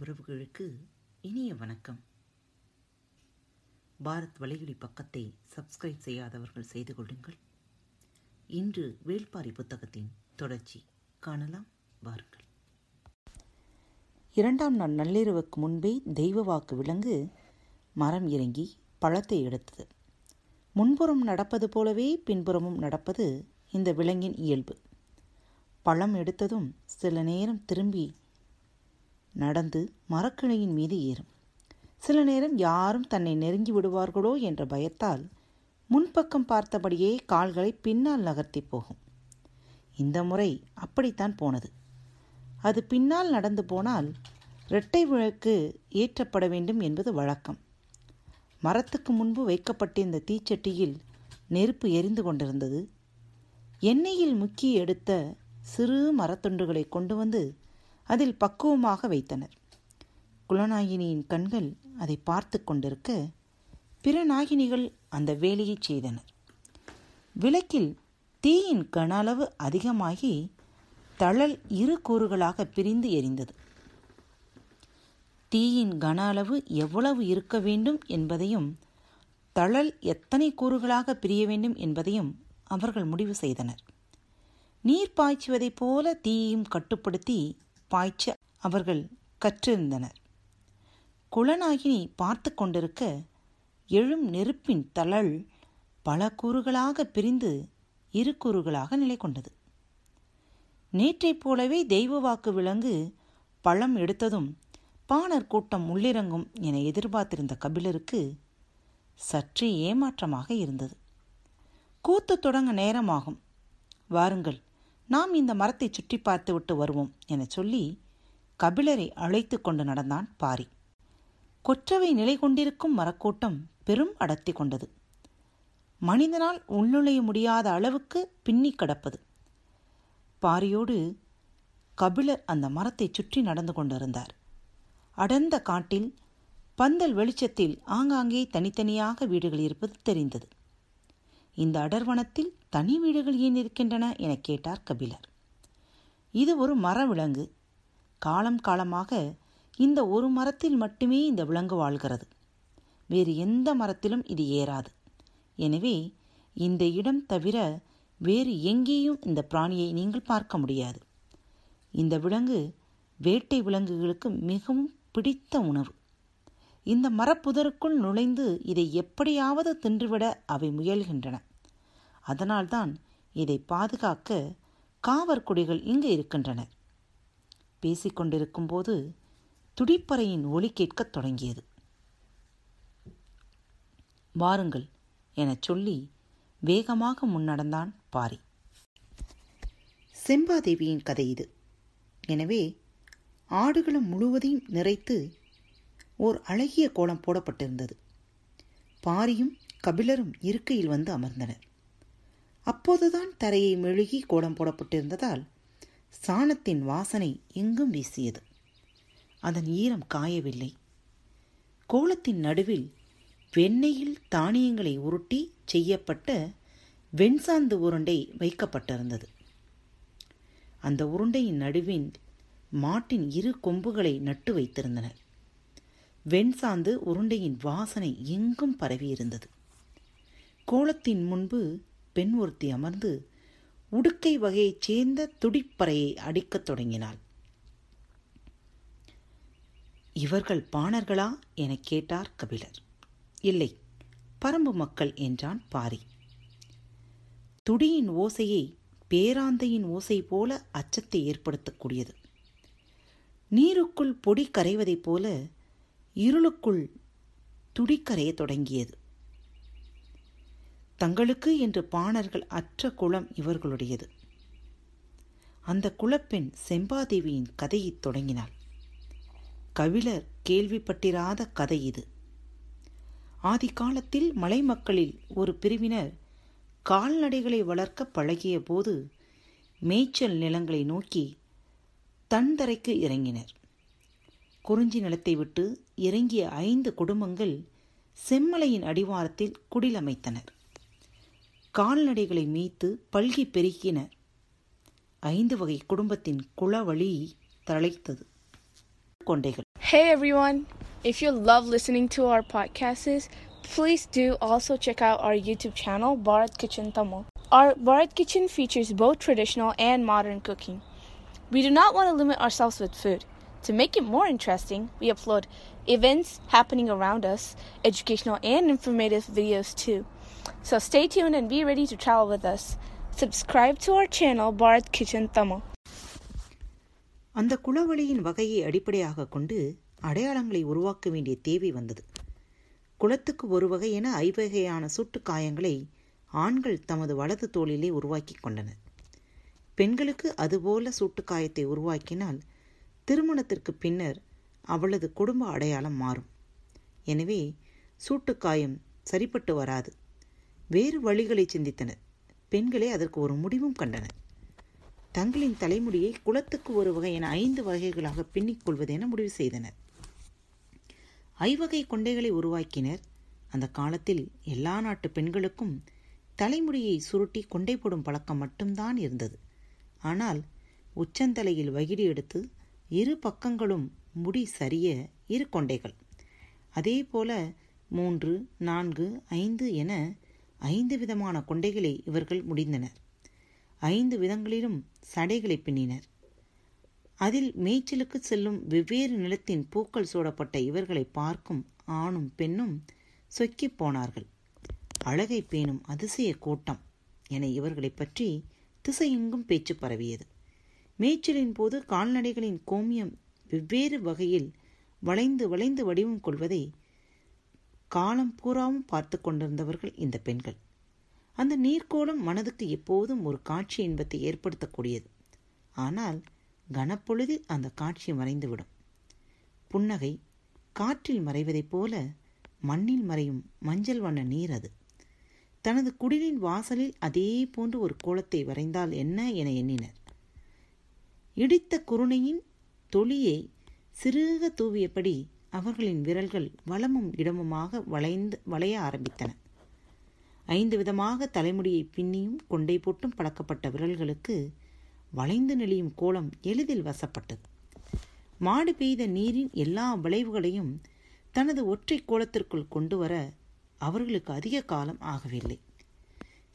உறவுகளுக்கு இனிய வணக்கம். பாரத் வலையொலி பக்கத்தை சப்ஸ்கிரைப் செய்யாதவர்கள் செய்து கொள்ளுங்கள். இன்று வேள்பாரி புத்தகத்தின் தொடர்ச்சி காணலாம். வாருங்கள். இரண்டாம் நாள் நள்ளிரவுக்கு முன்பே தெய்வ வாக்கு விலங்கு மரம் இறங்கி பழத்தை எடுத்தது. முன்புறம் நடப்பது போலவே பின்புறமும் நடப்பது இந்த விலங்கின் இயல்பு. பழம் எடுத்ததும் சில நேரம் திரும்பி நடந்து மரக்கிளையின் மீது ஏறும். சில நேரம் யாரும் தன்னை நெருங்கி விடுவார்களோ என்ற பயத்தால் முன்பக்கம் பார்த்தபடியே கால்களை பின்னால் நகர்த்தி போகும். இந்த முறை அப்படித்தான் போனது. அது பின்னால் நடந்து போனால் இரட்டை விளக்கு ஏற்றப்பட வேண்டும் என்பது வழக்கம். மரத்துக்கு முன்பு வைக்கப்பட்டிருந்த தீச்சட்டியில் நெருப்பு எரிந்து கொண்டிருந்தது. எண்ணெயில் முக்கி எடுத்த சிறு மரத்துண்டுகளை கொண்டு வந்து அதில் பக்குவமாக வைத்தனர். குலநாயினியின் கண்கள் அதை பார்த்து கொண்டிருக்க பிற நாகினிகள் அந்த வேலையை செய்தனர். விளக்கில் தீயின் கன அளவு அதிகமாகி தழல் இரு கூறுகளாக பிரிந்து எரிந்தது. தீயின் கன அளவு எவ்வளவு இருக்க வேண்டும் என்பதையும் தழல் எத்தனை கூறுகளாக பிரிய வேண்டும் என்பதையும் அவர்கள் முடிவு செய்தனர். நீர் பாய்ச்சுவதைப் போல தீயையும் கட்டுப்படுத்தி பாய்ச்ச அவர்கள் கற்றிருந்தனர். குலநாகினி பார்த்து கொண்டிருக்க எழும் நெருப்பின் தளல் பல கூறுகளாக பிரிந்து இரு கூறுகளாக நிலை கொண்டது. நேற்றைப் போலவே தெய்வ வாக்கு விலங்கு பழம் எடுத்ததும் பாணர் கூட்டம் உள்ளிறங்கும் என எதிர்பார்த்திருந்த கபிலருக்கு சற்றே ஏமாற்றமாக இருந்தது. கூத்து தொடங்க நேரமாகும். வாருங்கள் நாம் இந்த மரத்தை சுற்றி பார்த்துவிட்டு வருவோம் என சொல்லி கபிலரை அழைத்து கொண்டு நடந்தான் பாரி. கொற்றவை நிலை கொண்டிருக்கும் மரக்கூட்டம் பெரும் அடர்த்தி கொண்டது. மனிதனால் உள்நுழைய முடியாத அளவுக்கு பின்னி கிடப்பது. பாரியோடு கபிலர் அந்த மரத்தை சுற்றி நடந்து கொண்டிருந்தார். அடர்ந்த காட்டில் பந்தல் வெளிச்சத்தில் ஆங்காங்கே தனித்தனியாக வீடுகள் இருப்பது தெரிந்தது. இந்த அடர்வனத்தில் தனி வீடுகள் ஏன் இருக்கின்றன என கேட்டார் கபிலர். இது ஒரு மர விலங்கு. காலம் காலமாக இந்த ஒரு மரத்தில் மட்டுமே இந்த விலங்கு வாழ்கிறது. வேறு எந்த மரத்திலும் இது ஏறாது. எனவே இந்த இடம் தவிர வேறு எங்கேயும் இந்த பிராணியை நீங்கள் பார்க்க முடியாது. இந்த விலங்கு வேட்டை விலங்குகளுக்கு மிகவும் பிடித்த உணவு. இந்த மரப்புதருக்குள் நுழைந்து இதை எப்படியாவது தின்றுவிட அவை முயல்கின்றன. அதனால்தான் இதை பாதுகாக்க காவற்குடிகள் இங்கு இருக்கின்றனர் பேசிக்கொண்டிருக்கும் போது துடிப்பறையின் ஒலி கேட்கத் தொடங்கியது. வாருங்கள் எனச் சொல்லி வேகமாக முன்னடந்தான் பாரி. செம்பாதேவியின் கதை இது. எனவே ஆடுகளம் முழுவதையும் நிறைத்து ஓர் அழகிய கோலம் போடப்பட்டிருந்தது. பாரியும் கபிலரும் இருக்கையில் வந்து அமர்ந்தனர். அப்போதுதான் தரையை மெழுகி கோலம் போடப்பட்டிருந்ததால் சாணத்தின் வாசனை எங்கும் வீசியது. அதன் ஈரம் காயவில்லை. கோலத்தின் நடுவில் வெண்ணெயில் தானியங்களை உருட்டி செய்யப்பட்ட வெண்சாந்து உருண்டை வைக்கப்பட்டிருந்தது. அந்த உருண்டையின் நடுவில் மாட்டின் இரு கொம்புகளை நட்டு வைத்திருந்தனர் வெண்சாந்து உருண்டையின் வாசனை எங்கும் பரவியிருந்தது. கோலத்தின் முன்பு பெண் ஒருத்தி அமர்ந்து உடுக்கை வகையைச் சேர்ந்த துடிப்பறையை அடிக்கத் தொடங்கினாள். இவர்கள் பாணர்களா? எனக் கேட்டார் கபிலர். இல்லை பரம்பு மக்கள் என்றான் பாரி. துடியின் ஓசையை பேராந்தையின் ஓசை போல அச்சத்தை ஏற்படுத்தக்கூடியது நீருக்குள் பொடி கரைவதைப் போல இருளுக்குள் துடி தொடங்கியது. தங்களுக்கு என்று பாணர்கள் அற்ற குளம் இவர்களுடையது. அந்த குலப்பெண் செம்பாதேவியின் கதையைத் தொடங்கினாள். கவிழர் கேள்விப்பட்டிராத கதை இது. ஆதி காலத்தில் மலை மக்களில் ஒரு பிரிவினர் கால்நடைகளை வளர்க்க பழகிய போது மேய்ச்சல் நிலங்களை நோக்கி தன்தரைக்கு இறங்கினர். குறிஞ்சி நிலத்தை விட்டு இறங்கிய ஐந்து குடும்பங்கள் செம்மலையின் அடிவாரத்தில் குடிலமைத்தனர் கால்நடைகளை மீய்த்து பல்கி பெருக்கினர் ஐந்து வகை குடும்பத்தின் குளவழி தழைத்தது கொண்டைகள் Hey everyone! If you love listening to our podcasts, please do also check out our YouTube channel, Bharat Kitchen Tamil. Our Bharat Kitchen features both traditional and modern cooking. We do not want to limit ourselves with food. To make it more interesting, we upload events happening around us, educational and informative videos too. So stay tuned and be ready to travel with us. Subscribe to our channel, Bharat Kitchen Tamil. அந்த குளவழியின் வகையை அடிப்படையாக கொண்டு அடையாளங்களை உருவாக்க வேண்டிய தேவை வந்தது குளத்துக்கு ஒரு வகை என ஐவகையான சுட்டு காயங்களை ஆண்கள் தமது வலது தோளிலே உருவாக்கி கொண்டனர் பெண்களுக்கு அதுபோல சூட்டுக்காயத்தை உருவாக்கினால் திருமணத்திற்கு பின்னர் அவளது குடும்ப அடையாளம் மாறும் எனவே சூட்டுக்காயம் சரிப்பட்டு வராது வேறு வழிகளை சிந்தித்தனர் பெண்களே அதற்கு ஒரு முடிவும் கண்டனர் தங்களின் தலைமுடியை குலத்துக்கு ஒரு வகையான ஐந்து வகைகளாக பின்னிக் கொள்வதென முடிவு செய்தனர். ஐவகை கொண்டைகளை உருவாக்கினர். அந்த காலத்தில் எல்லா நாட்டு பெண்களுக்கும் தலைமுடியை சுருட்டி கொண்டை போடும் பழக்கம் மட்டும்தான் இருந்தது. ஆனால் உச்சந்தலையில் வகிடி எடுத்து இரு பக்கங்களும் முடி சரிய இரு கொண்டைகள். அதே போல மூன்று நான்கு ஐந்து என ஐந்து விதமான கொண்டைகளை இவர்கள் முடிந்தனர். ஐந்து விதங்களிலும் சடைகளை பின்னினர். அதில் மேய்ச்சலுக்கு செல்லும் வெவ்வேறு நிலத்தின் பூக்கள் சூடப்பட்ட இவர்களை பார்க்கும் ஆணும் பெண்ணும் சொக்கிப் போனார்கள். அழகை பேணும் அதிசய கூட்டம் என இவர்களைப் பற்றி திசையெங்கும் பேச்சு பரவியது. மேய்ச்சலின் போது கால்நடைகளின் கோமியம் வெவ்வேறு வகையில் வளைந்து வளைந்து வடிவம் கொள்வதை காலம் பூராவும் பார்த்து கொண்டிருந்தவர்கள் இந்த பெண்கள். அந்த நீர்க்கோளம் மனதுக்கு எப்போதும் ஒரு காட்சி இன்பத்தை ஏற்படுத்தக்கூடியது. ஆனால் கனப்பொழுதில் அந்த காட்சி மறைந்துவிடும். புன்னகை காற்றில் மறைவதைப் போல மண்ணில் மறையும் மஞ்சள் வண்ண நீர் அது. தனது குடிலின் வாசலில் அதே போன்று ஒரு கோலத்தை வரைந்தால் என்ன என எண்ணினர். இடித்த குருணையின் தொலியை சிறுக தூவியபடி அவர்களின் விரல்கள் வலமும் இடமுமாக வளைந்து வளைய ஆரம்பித்தன. ஐந்து விதமாக தலைமுடியை பின்னியும் கொண்டை போட்டும் பழக்கப்பட்ட விரல்களுக்கு வளைந்து நெளியும் கோலம் எளிதில் வசப்பட்டது. மாடு பெய்த நீரின் எல்லா விளைவுகளையும் தனது ஒற்றை கோலத்திற்குள் கொண்டு வர அவர்களுக்கு அதிக காலம் ஆகவில்லை.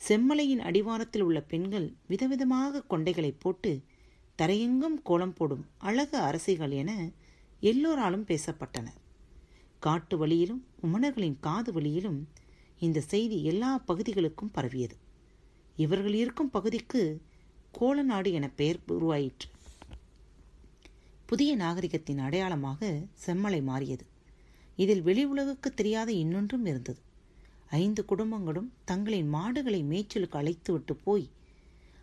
செம்மலையின் அடிவாரத்தில் உள்ள பெண்கள் விதவிதமாக கொண்டைகளை போட்டு தரையெங்கும் கோலம் போடும் அழகு அரசிகள் என எல்லோராலும் பேசப்பட்டனர் காட்டு வழியிலும் உமணர்களின் காது வழியிலும் இந்த செய்தி எல்லா பகுதிகளுக்கும் பரவியது. இவர்கள் இருக்கும் பகுதிக்கு கோலநாடு என பெயர் உருவாயிற்று. புதிய நாகரிகத்தின் அடையாளமாக செம்மலை மாறியது. இதில் வெளி உலகுக்கு தெரியாத இன்னொன்றும் இருந்தது. ஐந்து குடும்பங்களும் தங்களின் மாடுகளை மேய்ச்சலுக்கு அழைத்துவிட்டு போய்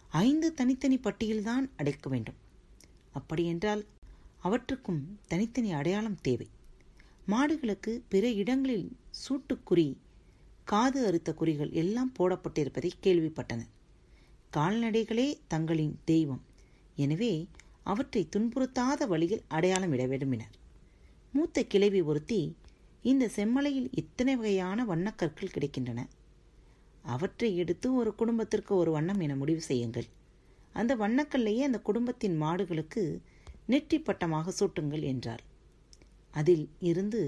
ஐந்து தனித்தனி பட்டியல்தான் அடைக்க வேண்டும். அப்படியென்றால் அவற்றுக்கும் தனித்தனி அடையாளம் தேவை. மாடுகளுக்கு பிற இடங்களில் சூட்டுக்குறி காது அறுத்த குறிகள் எல்லாம் போடப்பட்டிருப்பதை கேள்விப்பட்டனர். கால்நடைகளே தங்களின் தெய்வம். எனவே அவற்றை துன்புறுத்தாத வழியில் அடையாளம் இட விரும்பினர். மூத்த கிளவி ஒருத்தி இந்த செம்மலையில் இத்தனை வகையான வண்ணக்கற்கள் கிடைக்கின்றன? அவற்றை எடுத்து ஒரு குடும்பத்திற்கு ஒரு வண்ணம் என முடிவு செய்யுங்கள். அந்த வண்ணக்கல்லையே அந்த குடும்பத்தின் மாடுகளுக்கு நெற்றி பட்டமாக சூட்டுங்கள் என்றார் அதில் இருந்து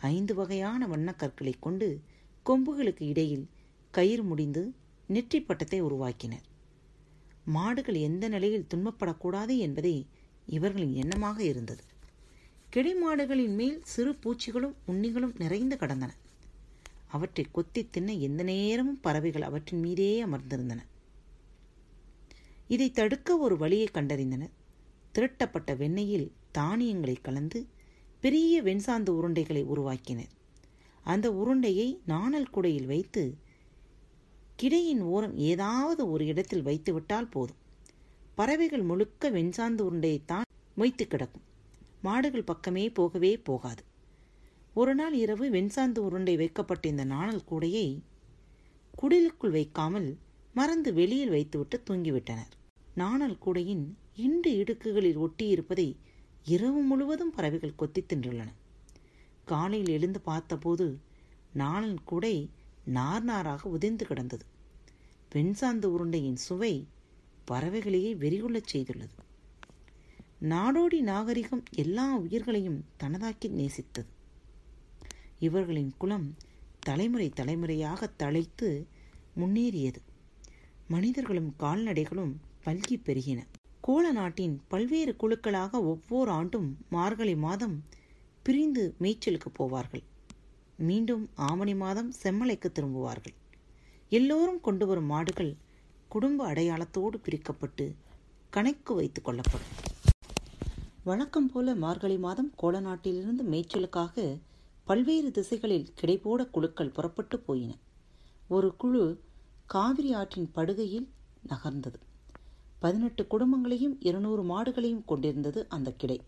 ஐந்து வகையான வண்ணக்கற்களை கொண்டு கொம்புகளுக்கு இடையில் கயிறு முடிந்து நெற்றி பட்டத்தை உருவாக்கினர். மாடுகள் எந்த நிலையில் துன்பப்படக்கூடாது என்பதே இவர்களின் எண்ணமாக இருந்தது. கிடை மாடுகளின் மேல் சிறு பூச்சிகளும் உண்ணிகளும் நிறைந்து கடந்தன. அவற்றை கொத்தி தின்ன எந்த நேரமும் பறவைகள் அவற்றின் மீதே அமர்ந்திருந்தன. இதை தடுக்க ஒரு வழியை கண்டறிந்தனர். திரட்டப்பட்ட வெண்ணெயில் தானியங்களை கலந்து பெரிய வெண்சாந்து உருண்டைகளை உருவாக்கினர். அந்த உருண்டையை நாணல் குடையில் வைத்து கிடையின் ஓரம் ஏதாவது ஒரு இடத்தில் வைத்துவிட்டால் போதும். பறவைகள் முழுக்க வெண்சாந்து உருண்டையைத்தான் மொய்த்து கிடக்கும். மாடுகள் பக்கமே போகவே போகாது. ஒரு நாள் இரவு வெண்சாந்து உருண்டை வைக்கப்பட்ட இந்த நாணல் கூடையை குடிலுக்குள் வைக்காமல் மறந்து வெளியில் வைத்துவிட்டு தூங்கிவிட்டனர். நாணல் கூடையின் இண்டு இடுக்குகளில் ஒட்டியிருப்பதை இரவு முழுவதும் பறவைகள் கொத்தி தின்றுள்ளன. காலையில் எழுந்து பார்த்தபோது நாணல் கூடை நார் நாராக உதிர்ந்து கிடந்தது. வெண்சாந்து உருண்டையின் சுவை பறவைகளையே வெறிகொள்ளச் செய்துள்ளது. நாடோடி நாகரிகம் எல்லா உயிர்களையும் தனதாக்கி நேசித்தது. இவர்களின் குலம் தலைமுறை தலைமுறையாக தழைத்து முன்னேறியது. மனிதர்களும் கால்நடைகளும் பல்கி பெருகின. கோல நாட்டின் பல்வேறு குழுக்களாக ஒவ்வொரு ஆண்டும் மார்கழி மாதம் பிரிந்து மேய்ச்சலுக்கு போவார்கள். மீண்டும் ஆவணி மாதம் செம்மலைக்கு திரும்புவார்கள். எல்லோரும் கொண்டு வரும் மாடுகள் குடும்ப அடையாளத்தோடு பிரிக்கப்பட்டு கணக்கு வைத்துக் கொள்ளப்படும். வழக்கம் போல மார்கழி மாதம் கோலநாட்டிலிருந்து மேய்ச்சலுக்காக பல்வேறு திசைகளில் கிடைபோட குழுக்கள் புறப்பட்டு போயின. ஒரு குழு காவிரி ஆற்றின் படுகையில் நகர்ந்தது. பதினெட்டு குடும்பங்களையும் இருநூறு மாடுகளையும் கொண்டிருந்தது அந்த கிடை.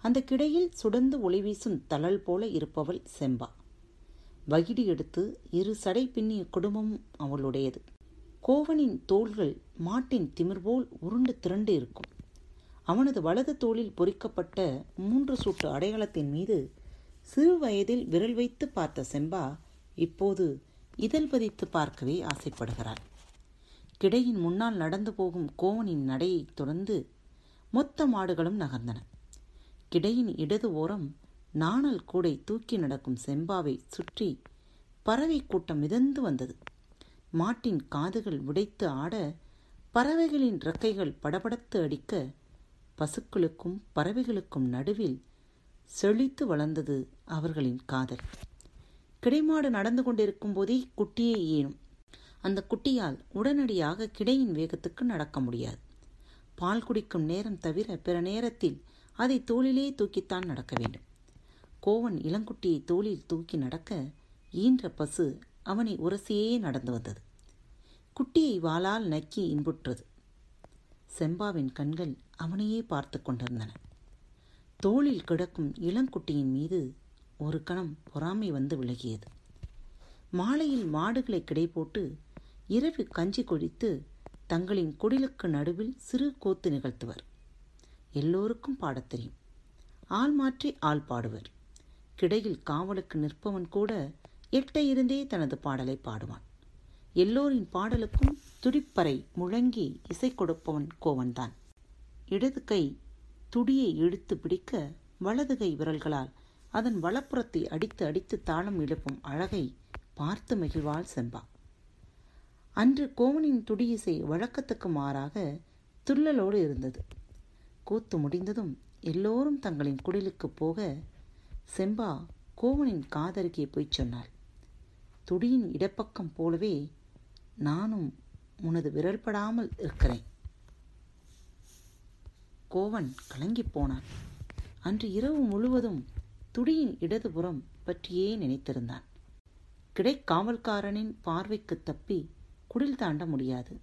அந்த கிடையில் சுடந்து ஒளி வீசும் தழல் போல இருப்பவள் செம்பா. வகிடி எடுத்து இரு சடை பின்னிய குடும்பமும் அவளுடையது. கோவனின் தோள்கள் மாட்டின் திமிர் போல் உருண்டு திரண்டு இருக்கும். அவனது வலது தோளில் பொறிக்கப்பட்ட மூன்று சூட்டு அடையாளத்தின் மீது சிறு வயதில் விரல் வைத்து பார்த்த செம்பா இப்போது இதழ் பதித்து பார்க்கவே ஆசைப்படுகிறாள். கிடையின் முன்னால் நடந்து போகும் கோவனின் நடையைத் தொடர்ந்து மொத்த மாடுகளும் நகர்ந்தன. கிடையின் இடது ஓரம் நாணல் கூடை தூக்கி நடக்கும் செம்பாவை சுற்றி பறவை கூட்டம் மிதந்து வந்தது. மாட்டின் காதுகள் உடைத்து ஆட பறவைகளின் இறக்கைகள் படபடத்து அடிக்க பசுக்களுக்கும் பறவைகளுக்கும் நடுவில் செழித்து வளர்ந்தது அவர்களின் காதல். கிடைமாடு நடந்து கொண்டிருக்கும் போதே குட்டியே ஏனும் அந்த குட்டியால் உடனடியாக கிடையின் வேகத்துக்கு நடக்க முடியாது. பால் குடிக்கும் நேரம் தவிர பிற நேரத்தில் அதை தோளிலே தூக்கித்தான் நடக்க வேண்டும். கோவன் இளங்குட்டியை தோளில் தூக்கி நடக்க ஈன்ற பசு அவனை உரசியே நடந்து வந்தது. குட்டியை வாளால் நக்கி இன்புற்றது. செம்பாவின் கண்கள் அவனையே பார்த்து கொண்டிருந்தன. தோளில் கிடக்கும் இளங்குட்டியின் மீது ஒரு கணம் பொறாமை வந்து விலகியது. மாலையில் மாடுகளை கிடை போட்டு இரவு கஞ்சி குடித்து தங்களின் குடிலுக்கு நடுவில் சிறு கூத்து நிகழ்த்துவர். எல்லோருக்கும் பாடத் தெரியும். ஆள் மாற்றி ஆள் பாடுவர். கிடையில் காவலுக்கு நிற்பவன் கூட எட்ட இருந்தே தனது பாடலை பாடுவான். எல்லோரின் பாடலுக்கும் துடிப்பறை முழங்கி இசை கொடுப்பவன் கோவன்தான். இடது கை துடியை இழுத்து பிடிக்க வலது கை விரல்களால் அதன் வலப்புறத்தை அடித்து அடித்து தாளம் எழுப்பும் அழகை பார்த்து மகிழ்வாள் செம்பா. அன்று கோவனின் துடியிசை வழக்கத்துக்கு மாறாக துள்ளலோடு இருந்தது. கூத்து முடிந்ததும் எல்லோரும் தங்களின் குடிலுக்கு போக செம்பா கோவனின் காதருகே போய் சொன்னாள். துடியின் இடப்பக்கம் போலவே நானும் உனது விரல்படாமல் இருக்கிறேன். கோவன் கலங்கிப் போனான். அன்று இரவு முழுவதும் துடியின் இடதுபுறம் பற்றியே நினைத்திருந்தான். கிடைக்காவல்காரனின் பார்வைக்கு தப்பி குடில் தாண்ட முடியாது.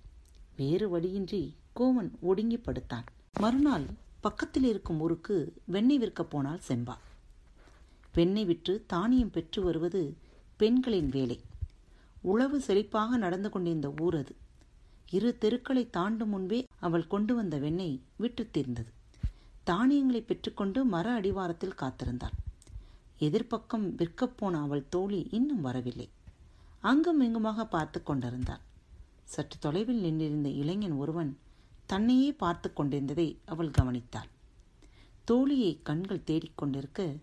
வேறு வழியின்றி கோவன் ஒடுங்கி படுத்தான் மறுநாள் பக்கத்தில் இருக்கும் ஊருக்கு வெண்ணெய் விற்கப் போனால் செம்பா. வெண்ணெய் விற்று தானியம் பெற்று வருவது பெண்களின் வேலை. உழவு செழிப்பாக நடந்து கொண்டிருந்த ஊர் அது. இரு தெருக்களை தாண்டும் முன்பே அவள் கொண்டு வந்த வெண்ணெய் விட்டு தீர்ந்தது. தானியங்களை பெற்றுக்கொண்டு மர அடிவாரத்தில் காத்திருந்தாள். எதிர்ப்பக்கம் விற்கப் போன அவள் தோழி இன்னும் வரவில்லை. அங்கும் இங்குமாக பார்த்து கொண்டிருந்தாள். சற்று தொலைவில் நின்றிருந்த இளைஞன் ஒருவன் தன்னையே பார்த்து கொண்டிருந்ததை அவள் கவனித்தாள். தோழியை கண்கள் தேடிக்கொண்டிருக்க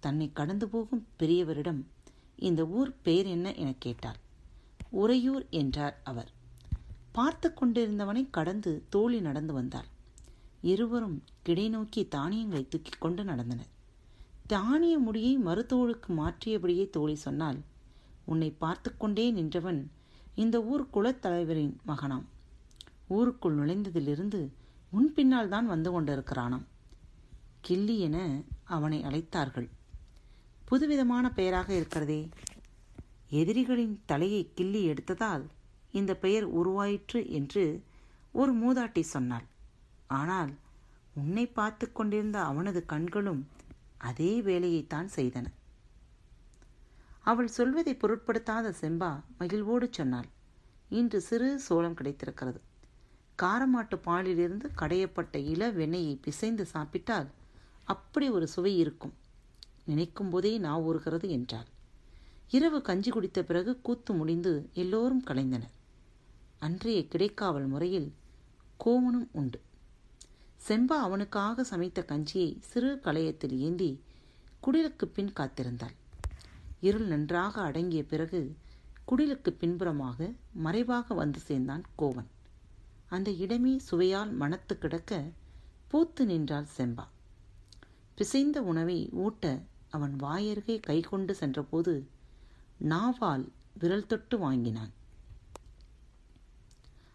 தன்னை கடந்து போகும் பெரியவரிடம் இந்த ஊர் பெயர் என்ன? என கேட்டாள். உறையூர் என்றார் அவர். பார்த்து கொண்டிருந்தவனை கடந்து தோழி நடந்து வந்தாள். இருவரும் கிடை நோக்கி தானியங்களை தூக்கி கொண்டு நடந்தனர். தானிய முடியை மறுத்தோளுக்கு மாற்றியபடியே தோழி சொன்னால் உன்னை பார்த்து கொண்டே நின்றவன் இந்த ஊர் குலத்தலைவரின் மகனாம். ஊருக்குள் நுழைந்ததிலிருந்து முன் பின்னால் தான் வந்து கொண்டிருக்கிறானாம். கிள்ளி என அவனை அழைத்தார்கள். புதுவிதமான பெயராக இருக்கிறதே. எதிரிகளின் தலையை கிள்ளி எடுத்ததால் இந்த பெயர் உருவாயிற்று என்று ஒரு மூதாட்டி சொன்னாள். ஆனால் உன்னை பார்த்து கொண்டிருந்த அவனது கண்களும் அதே வேலையைத்தான் செய்தன. அவள் சொல்வதை பொருட்படுத்தாத செம்பா மகிழ்வோடு சொன்னாள். இன்று சிறு சோளம் கிடைத்திருக்கிறது. காரமாட்டு பாலிலிருந்து கடையப்பட்ட இள வெண்ணெயை பிசைந்து சாப்பிட்டால் அப்படி ஒரு சுவை இருக்கும். நினைக்கும் போதே நான் ஊறுகிறது என்றாள். இரவு கஞ்சி குடித்த பிறகு கூத்து முடிந்து எல்லோரும் கலைந்தனர். அன்றைய கிடைக்காவல் முறையில் கோமனும் உண்டு. செம்பா அவனுக்காக சமைத்த கஞ்சியை சிறு களையத்தில் ஏந்தி குடிலுக்கு பின் காத்திருந்தாள். இருள் நன்றாக அடங்கிய பிறகு குடிலுக்கு பின்புறமாக மறைவாக வந்து சேர்ந்தான் கோவன். அந்த இடமே சுவையால் மணத்து கிடக்க பூத்து நின்றாள் செம்பா. பிசைந்த உணவை ஊட்ட அவன் வாயருகே கை கொண்டு சென்றபோது நாவால் விரல் தொட்டு வாங்கினான்.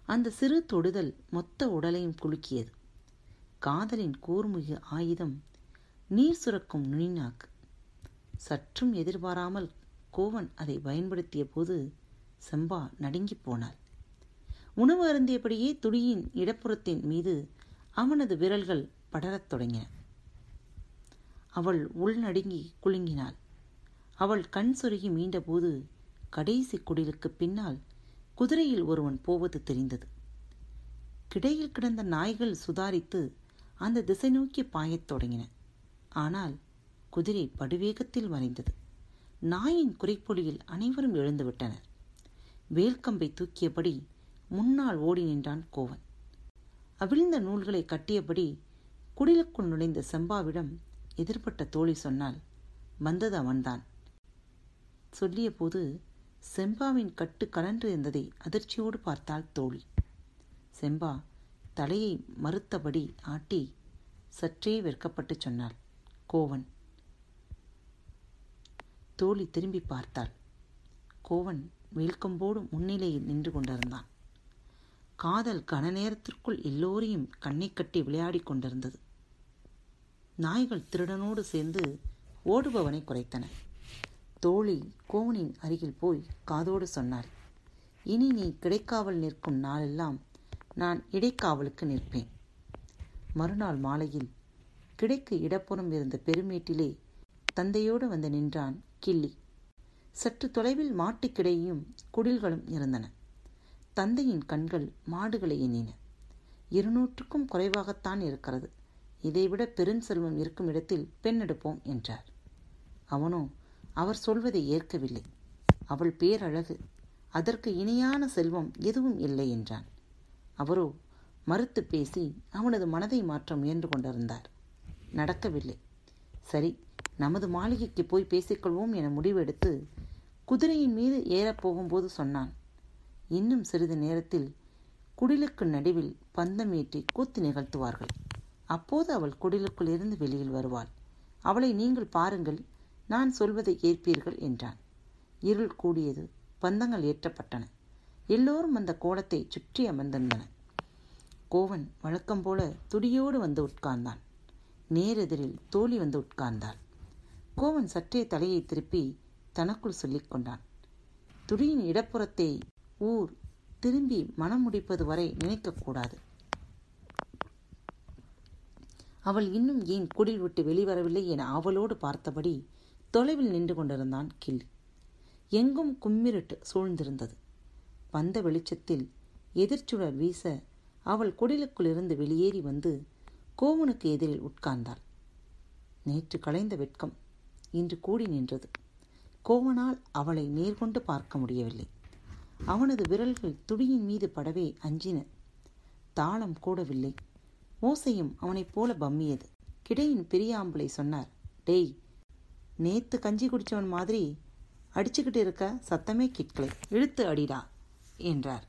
அந்த சிறு தொடுதல் மொத்த உடலையும் குலுக்கியது. காதலின் கூர்மிகு ஆயுதம் நீர் சுரக்கும் நுனிநாக்கு. சற்றும் எதிர்பாராமல் கோவன் அதை பயன்படுத்திய போது செம்பா நடுங்கிப் போனாள். உணவு அருந்தியபடியே துடியின் இடப்புறத்தின் மீது அவனது விரல்கள் படரத் தொடங்கின. அவள் உள்நடுங்கி குலுங்கினாள். அவள் கண் சொருகி மீண்டபோது கடைசி குடிலுக்கு பின்னால் குதிரையில் ஒருவன் போவது தெரிந்தது. கிடையில் கிடந்த நாய்கள் சுதாரித்து அந்த திசை நோக்கி பாயத் தொடங்கின. ஆனால் குதிரை படுவேகத்தில் மறைந்தது. நாயின் குறைப்பொலியில் அனைவரும் எழுந்துவிட்டனர். வேல்கம்பை தூக்கியபடி முன்னால் ஓடி நின்றான் கோவன். அவிழ்ந்த நூல்களை கட்டியபடி குடிலுக்குள் நுழைந்த செம்பாவிடம் எதிர்பட்ட தோழி சொன்னால் வந்தது அவன்தான். சொல்லிய போது செம்பாவின் கட்டு கலன்று இருந்ததை அதிர்ச்சியோடு பார்த்தாள் தோழி. செம்பா தலையை மறுத்தபடி ஆட்டி சற்றே வெட்கப்பட்டு சொன்னாள். கோவன் தோழி திரும்பி பார்த்தாள். கோவன் வெல்கம்போடு முன்னிலையில் நின்று கொண்டிருந்தான். காதல் கன நேரத்திற்குள் எல்லோரையும் கண்ணை கட்டி விளையாடிக் கொண்டிருந்தது. நாய்கள் திருடனோடு சேர்ந்து ஓடுபவனை குறைத்தன. தோழி கோவனின் அருகில் போய் காதோடு சொன்னாள் இனி நீ கிடைக்காவல் நிற்கும் நாளெல்லாம் நான் இடைக்காவலுக்கு நிற்பேன். மறுநாள் மாலையில் கிடைக்கு இடப்புறம் இருந்த பெருமேட்டிலே தந்தையோடு வந்து நின்றான் கிள்ளி. சற்று தொலைவில் மாட்டுக்கிடையும் குடில்களும் இருந்தன. தந்தையின் கண்கள் மாடுகளை எண்ணின. இருநூற்றுக்கும் குறைவாகத்தான் இருக்கிறது. இதைவிட பெருஞ்செல்வம் இருக்கும் இடத்தில் பெண் எடுப்போம் என்றார். அவனோ அவர் சொல்வதை ஏற்கவில்லை. அவள் பேரழகு. அதற்கு இணையான செல்வம் எதுவும் இல்லை என்றான். அவரோ மறுத்து பேசி அவனது மனதை மாற்ற முயன்று கொண்டிருந்தார். நடக்கவில்லை. சரி நமது மாளிகைக்கு போய் பேசிக்கொள்வோம் என முடிவெடுத்து குதிரையின் மீது ஏறப் போகும்போது சொன்னான். இன்னும் சிறிது நேரத்தில் குடிலுக்கு நடுவில் பந்தமேற்றி கூத்து நிகழ்த்துவார்கள். அப்போது அவள் குடிலுக்குள் இருந்து வெளியில் வருவாள். அவளை நீங்கள் பாருங்கள் நான் சொல்வதை ஏற்பீர்கள் என்றான். இருள் கூடியது பந்தங்கள் ஏற்றப்பட்டன. எல்லோரும் அந்த கோலத்தை சுற்றி அமர்ந்திருந்தன கோவன் வழக்கம் போல துடியோடு வந்து உட்கார்ந்தான். நேரெதிரில் தோழி வந்து உட்கார்ந்தாள். கோவன் சற்றே தலையை திருப்பி தனக்குள் சொல்லிக் கொண்டான். துடியின் இடப்புறத்தை ஊர் திரும்பி மனம் முடிப்பது வரை நினைக்கக்கூடாது அவள் இன்னும் ஏன் குடில் விட்டு வெளிவரவில்லை என அவளோடு பார்த்தபடி தொலைவில் நின்று கொண்டிருந்தான் கிள்ளி. எங்கும் கும்மிருட்டு சூழ்ந்திருந்தது. வந்த வெளிச்சத்தில் எதிர்ச்சுழல் வீச அவள் குடிலுக்குள்ளிருந்து வெளியேறி வந்து கோவனுக்கு எதிரில் உட்கார்ந்தாள். நேற்று களைந்த வெட்கம் இன்று கூடி நின்றது. கோவனால் அவளை நேர்கொண்டு பார்க்க முடியவில்லை. அவனது விரல்கள் துடியின் மீது படவே அஞ்சின. தாளம் கூடவில்லை. ஓசையும் அவனைப் போல பம்மியது. கிடையின் பெரியாம்பளை சொன்னார் டேய் நேத்து கஞ்சி குடிச்சவன் மாதிரி அடிச்சுக்கிட்டு இருக்க சத்தமே கேட்கலை. இழுத்து அடிடா என்றார்.